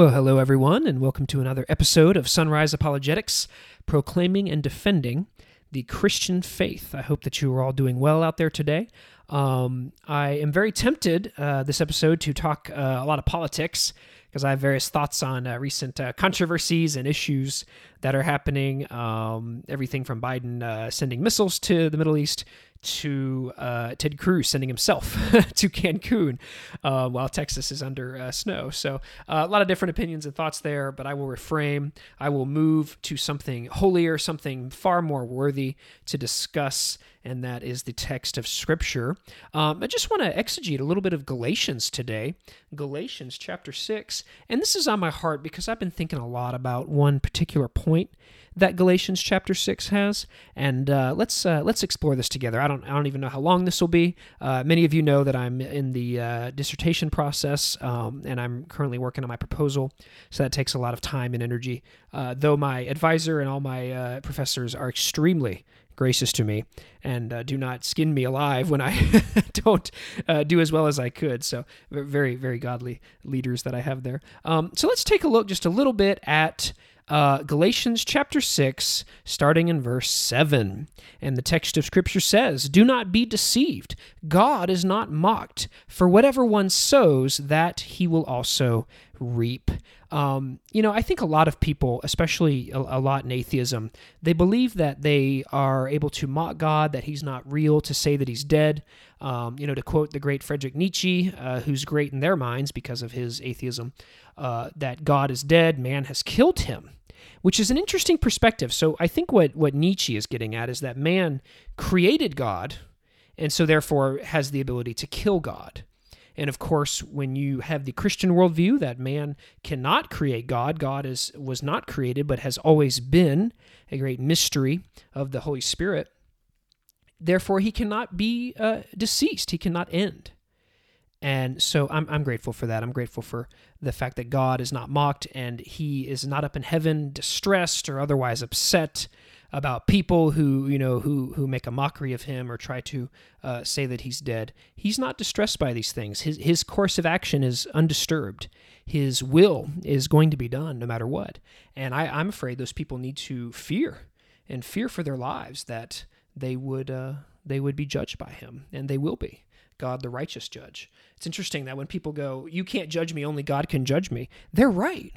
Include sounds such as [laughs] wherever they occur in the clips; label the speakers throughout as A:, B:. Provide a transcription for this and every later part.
A: Well, hello, everyone, and welcome to another episode of Sunrise Apologetics, proclaiming and defending the Christian faith. I hope that you are all doing well out there today. Um, I am very tempted uh, this episode to talk uh, a lot of politics because I have various thoughts on uh, recent uh, controversies and issues that are happening. Um, everything from Biden uh, sending missiles to the Middle East to uh, Ted Cruz sending himself [laughs] to Cancun uh, while Texas is under uh, snow. So, a lot of different opinions and thoughts there, but I will reframe. I will move to something holier, something far more worthy to discuss, and that is the text of Scripture. Um, I just want to exegete a little bit of Galatians today, Galatians chapter 6. And this is on my heart because I've been thinking a lot about one particular point that Galatians chapter six has, and uh, let's uh, let's explore this together. I don't I don't even know how long this will be. Uh, many of you know that I'm in the uh, dissertation process, um, and I'm currently working on my proposal, so that takes a lot of time and energy. Uh, though my advisor and all my uh, professors are extremely gracious to me and uh, do not skin me alive when I [laughs] don't uh, do as well as I could. So, very, very godly leaders that I have there. Um, so, let's take a look just a little bit at uh, Galatians chapter 6, starting in verse 7. And the text of Scripture says, Do not be deceived. God is not mocked. For whatever one sows, that he will also reap. Um, you know, I think a lot of people, especially a, a, lot in atheism, they believe that they are able to mock God, that he's not real, to say that he's dead. Um, you know, to quote the great Friedrich Nietzsche, uh, who's great in their minds because of his atheism, uh, that God is dead, man has killed him which is an interesting perspective. So I think what, what Nietzsche is getting at is that man created God and so therefore has the ability to kill God. And of course, when you have the Christian worldview that man cannot create God, God is was not created but has always been a great mystery of the Holy Spirit. Therefore, he cannot be uh, deceased. He cannot end. And so I'm, I'm grateful for that. I'm grateful for the fact that God is not mocked and he is not up in heaven distressed or otherwise upset about people who you know who who make a mockery of him or try to uh, say that he's dead. He's not distressed by these things. His his course of action is undisturbed. His will is going to be done no matter what. And I, I'm afraid those people need to fear and fear for their lives that they would uh, they would be judged by him, and they will be. God the righteous judge. It's interesting that when people go, You can't judge me, only God can judge me, they're right.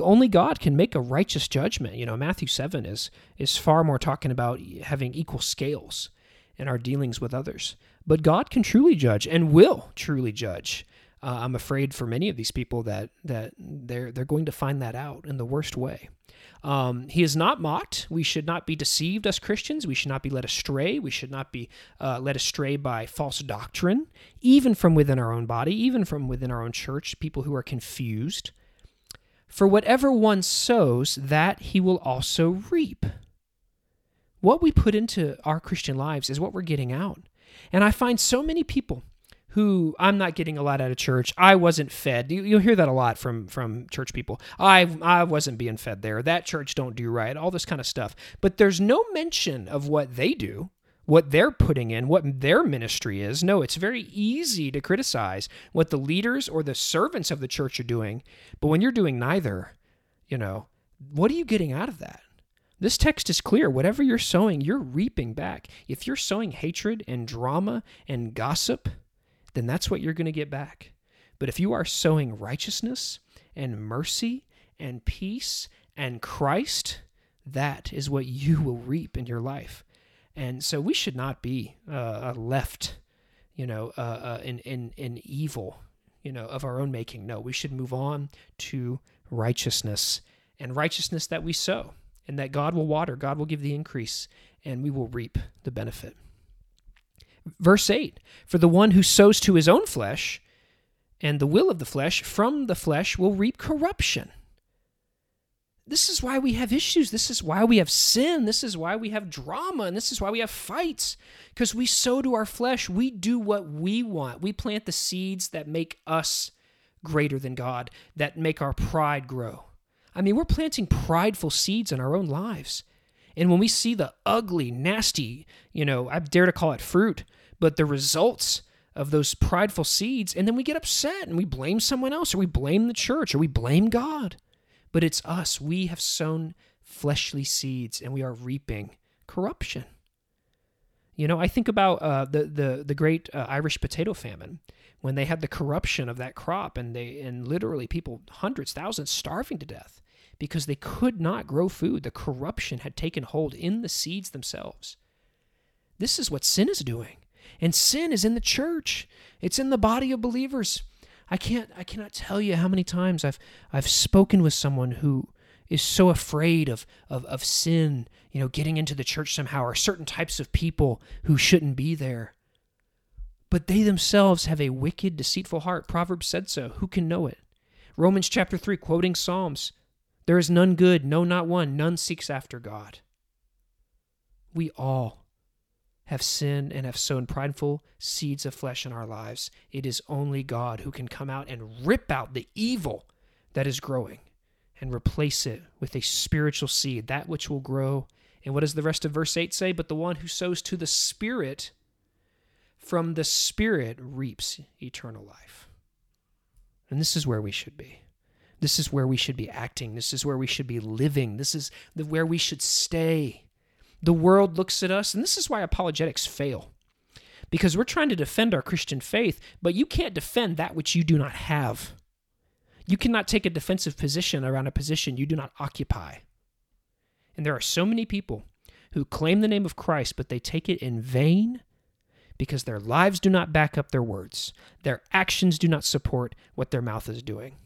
A: Only God can make a righteous judgment. You know, Matthew 7 is, is far more talking about having equal scales in our dealings with others. But God can truly judge and will truly judge. Uh, I'm afraid for many of these people that that they're they're going to find that out in the worst way. Um, he is not mocked. We should not be deceived as Christians. We should not be led astray. We should not be uh, led astray by false doctrine, even from within our own body, even from within our own church, people who are confused. For whatever one sows, that he will also reap. What we put into our Christian lives is what we're getting out. And I find so many people who I'm not getting a lot out of church. I wasn't fed. You, will hear that a lot from from church people. I I wasn't being fed there. That church don't do right. All this kind of stuff. But there's no mention of what they do, what they're putting in, what their ministry is. No, it's very easy to criticize what the leaders or the servants of the church are doing. But when you're doing neither, you know, what are you getting out of that? This text is clear. Whatever you're sowing, you're reaping back. If you're sowing hatred and drama and gossip, then that's what you're going to get back. But if you are sowing righteousness and mercy and peace and Christ, that is what you will reap in your life. And so we should not be uh, left, you know, uh, uh, in, in, in evil, you know, of our own making. No, we should move on to righteousness and righteousness that we sow and that God will water, God will give the increase, and we will reap the benefit. Verse 8 For the one who sows to his own flesh and the will of the flesh, from the flesh will reap corruption. This is why we have issues. This is why we have sin. This is why we have drama. And this is why we have fights. Because we sow to our flesh. We do what we want. We plant the seeds that make us greater than God, that make our pride grow. I mean, we're planting prideful seeds in our own lives. And when we see the ugly, nasty, you know, I dare to call it fruit, but the results of those prideful seeds, and then we get upset and we blame someone else, or we blame the church, or we blame God. But it's us. We have sown fleshly seeds, and we are reaping corruption. You know, I think about uh, the the the great uh, Irish potato famine when they had the corruption of that crop, and they and literally people, hundreds, thousands, starving to death because they could not grow food. The corruption had taken hold in the seeds themselves. This is what sin is doing. And sin is in the church. It's in the body of believers. I can't I cannot tell you how many times I've I've spoken with someone who is so afraid of, of, of sin, you know, getting into the church somehow, or certain types of people who shouldn't be there. But they themselves have a wicked, deceitful heart. Proverbs said so. Who can know it? Romans chapter 3, quoting Psalms There is none good, no, not one. None seeks after God. We all have sinned and have sown prideful seeds of flesh in our lives. It is only God who can come out and rip out the evil that is growing and replace it with a spiritual seed, that which will grow. And what does the rest of verse 8 say? But the one who sows to the Spirit, from the Spirit reaps eternal life. And this is where we should be. This is where we should be acting. This is where we should be living. This is the, where we should stay. The world looks at us, and this is why apologetics fail. Because we're trying to defend our Christian faith, but you can't defend that which you do not have. You cannot take a defensive position around a position you do not occupy. And there are so many people who claim the name of Christ, but they take it in vain because their lives do not back up their words. Their actions do not support what their mouth is doing.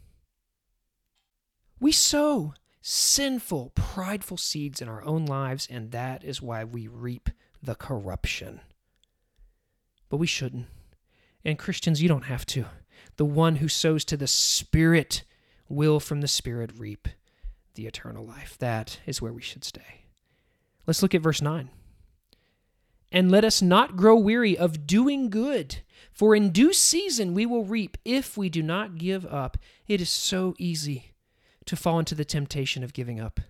A: We sow sinful, prideful seeds in our own lives, and that is why we reap the corruption. But we shouldn't. And Christians, you don't have to. The one who sows to the Spirit will from the Spirit reap the eternal life. That is where we should stay. Let's look at verse 9. And let us not grow weary of doing good, for in due season we will reap if we do not give up. It is so easy to fall into the temptation of giving up.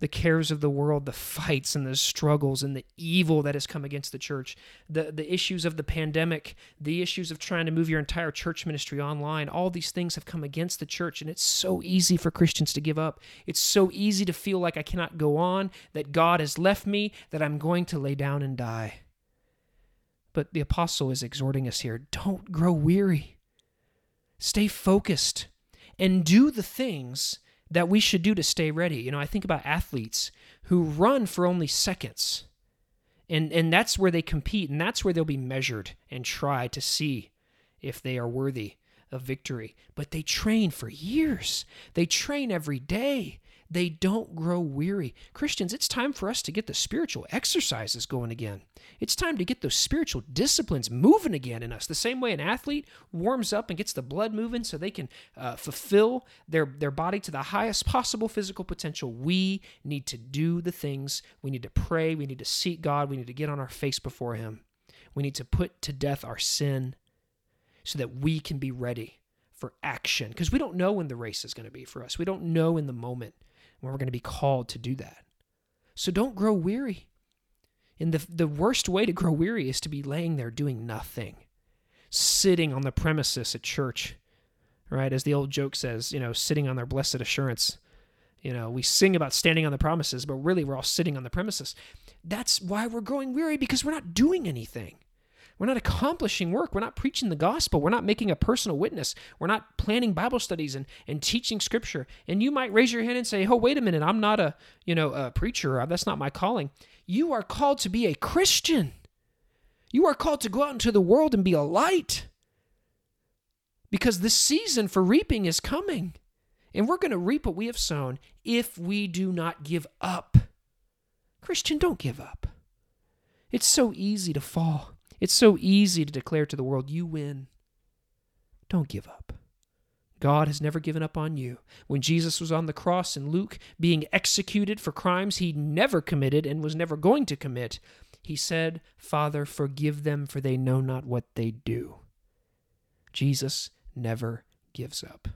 A: The cares of the world, the fights and the struggles and the evil that has come against the church, the, the issues of the pandemic, the issues of trying to move your entire church ministry online, all these things have come against the church. And it's so easy for Christians to give up. It's so easy to feel like I cannot go on, that God has left me, that I'm going to lay down and die. But the apostle is exhorting us here don't grow weary. Stay focused and do the things that we should do to stay ready. You know, I think about athletes who run for only seconds. And and that's where they compete and that's where they'll be measured and try to see if they are worthy of victory. But they train for years. They train every day. They don't grow weary. Christians, it's time for us to get the spiritual exercises going again. It's time to get those spiritual disciplines moving again in us. The same way an athlete warms up and gets the blood moving so they can uh, fulfill their, their body to the highest possible physical potential. We need to do the things. We need to pray. We need to seek God. We need to get on our face before Him. We need to put to death our sin so that we can be ready for action because we don't know when the race is going to be for us. We don't know in the moment when we're going to be called to do that. So don't grow weary. And the, the worst way to grow weary is to be laying there doing nothing, sitting on the premises at church, right? As the old joke says, you know, sitting on their blessed assurance. You know, we sing about standing on the promises, but really we're all sitting on the premises. That's why we're growing weary because we're not doing anything. We're not accomplishing work. We're not preaching the gospel. We're not making a personal witness. We're not planning Bible studies and, and teaching scripture. And you might raise your hand and say, Oh, wait a minute, I'm not a you know a preacher. Uh, that's not my calling. You are called to be a Christian. You are called to go out into the world and be a light. Because the season for reaping is coming. And we're going to reap what we have sown if we do not give up. Christian, don't give up. It's so easy to fall. It's so easy to declare to the world, you win. Don't give up. God has never given up on you. When Jesus was on the cross in Luke, being executed for crimes he never committed and was never going to commit, he said, Father, forgive them, for they know not what they do. Jesus never gives up.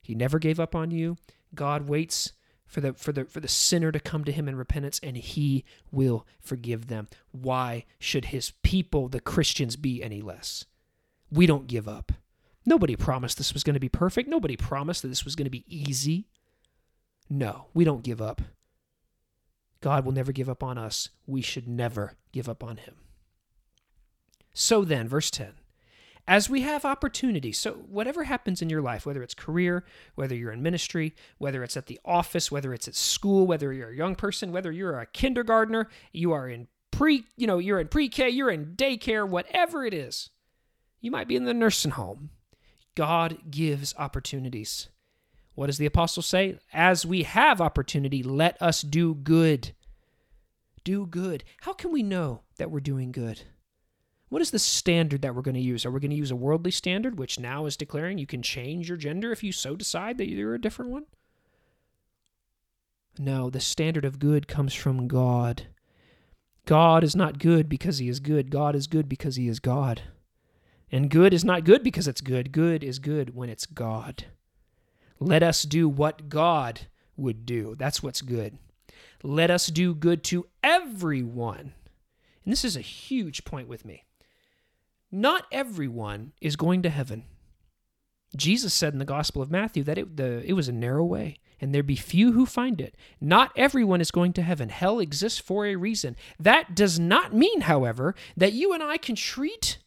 A: He never gave up on you. God waits for the for the for the sinner to come to him in repentance and he will forgive them. Why should his people, the Christians, be any less? We don't give up. Nobody promised this was going to be perfect. Nobody promised that this was going to be easy. No, we don't give up. God will never give up on us. We should never give up on him. So then, verse 10 as we have opportunity. So, whatever happens in your life, whether it's career, whether you're in ministry, whether it's at the office, whether it's at school, whether you're a young person, whether you're a kindergartner, you are in pre, you know, you're in pre-K, you're in daycare, whatever it is. You might be in the nursing home. God gives opportunities. What does the apostle say? As we have opportunity, let us do good. Do good. How can we know that we're doing good? What is the standard that we're going to use? Are we going to use a worldly standard, which now is declaring you can change your gender if you so decide that you're a different one? No, the standard of good comes from God. God is not good because he is good. God is good because he is God. And good is not good because it's good. Good is good when it's God. Let us do what God would do. That's what's good. Let us do good to everyone. And this is a huge point with me. Not everyone is going to heaven. Jesus said in the Gospel of Matthew that it, the, it was a narrow way, and there be few who find it. Not everyone is going to heaven. Hell exists for a reason. That does not mean, however, that you and I can treat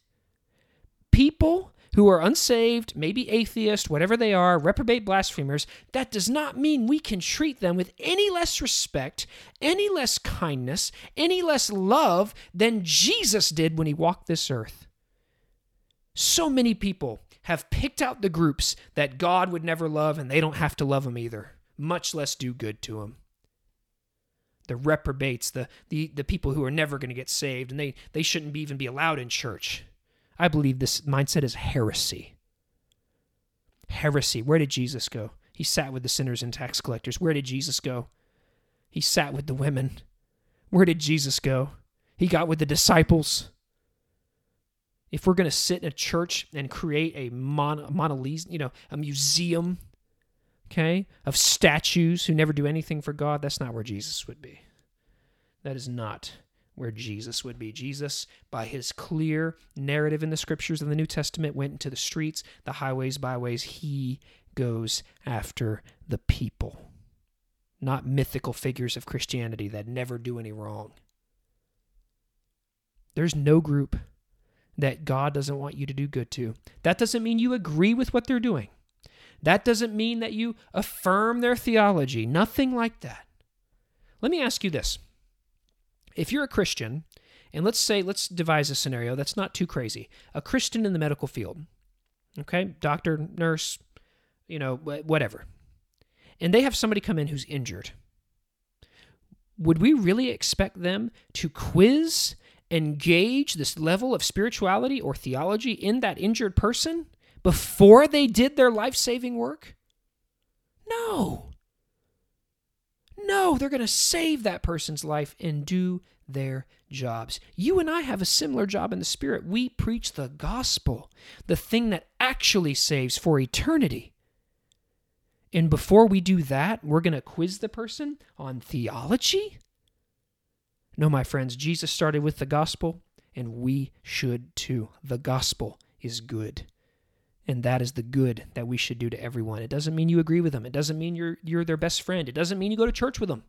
A: people who are unsaved, maybe atheist, whatever they are, reprobate blasphemers, that does not mean we can treat them with any less respect, any less kindness, any less love than Jesus did when he walked this earth. So many people have picked out the groups that God would never love and they don't have to love them either, much less do good to them. The reprobates, the, the, the people who are never going to get saved, and they, they shouldn't be, even be allowed in church. I believe this mindset is heresy. Heresy. Where did Jesus go? He sat with the sinners and tax collectors. Where did Jesus go? He sat with the women. Where did Jesus go? He got with the disciples if we're going to sit in a church and create a mon- you know, a museum, okay, of statues who never do anything for God, that's not where Jesus would be. That is not where Jesus would be. Jesus, by his clear narrative in the scriptures of the New Testament, went into the streets, the highways, byways. He goes after the people, not mythical figures of Christianity that never do any wrong. There's no group that God doesn't want you to do good to. That doesn't mean you agree with what they're doing. That doesn't mean that you affirm their theology. Nothing like that. Let me ask you this. If you're a Christian, and let's say, let's devise a scenario that's not too crazy. A Christian in the medical field, okay, doctor, nurse, you know, whatever, and they have somebody come in who's injured. Would we really expect them to quiz engage this level of spirituality or theology in that injured person before they did their life saving work? No. No, they're going to save that person's life and do their jobs. You and I have a similar job in the Spirit. We preach the gospel, the thing that actually saves for eternity. And before we do that, we're going to quiz the person on theology? No, my friends, Jesus started with the gospel, and we should too. The gospel is good. And that is the good that we should do to everyone. It doesn't mean you agree with them. It doesn't mean you're you're their best friend. It doesn't mean you go to church with them.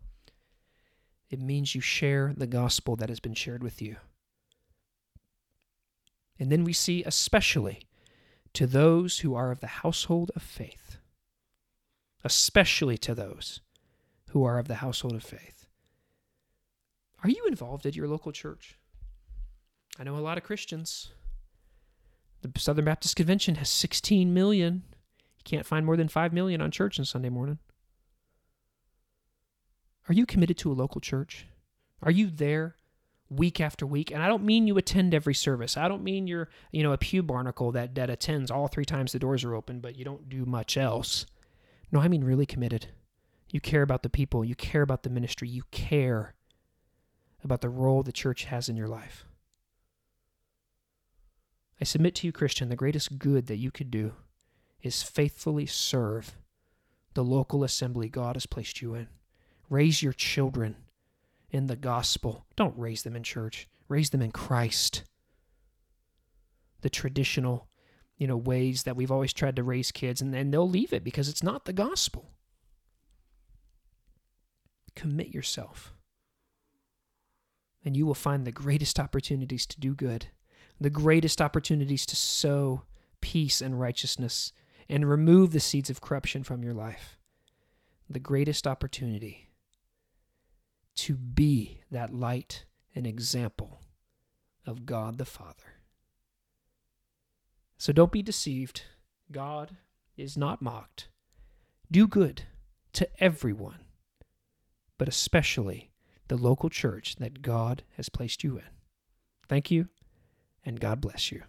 A: It means you share the gospel that has been shared with you. And then we see especially to those who are of the household of faith. Especially to those who are of the household of faith. Are you involved at your local church? I know a lot of Christians. The Southern Baptist Convention has 16 million. You can't find more than 5 million on church on Sunday morning. Are you committed to a local church? Are you there week after week? And I don't mean you attend every service. I don't mean you're, you know, a pew barnacle that, that attends all three times the doors are open, but you don't do much else. No, I mean really committed. You care about the people. You care about the ministry. You care about the role the church has in your life. I submit to you, Christian, the greatest good that you could do is faithfully serve the local assembly God has placed you in. Raise your children in the gospel. Don't raise them in church, raise them in Christ. The traditional you know, ways that we've always tried to raise kids, and then they'll leave it because it's not the gospel. Commit yourself, and you will find the greatest opportunities to do good, the greatest opportunities to sow peace and righteousness, and remove the seeds of corruption from your life. The greatest opportunity to be that light and example of God the Father. So don't be deceived. God is not mocked. Do good to everyone, but especially the local church that God has placed you in. Thank you, and God bless you.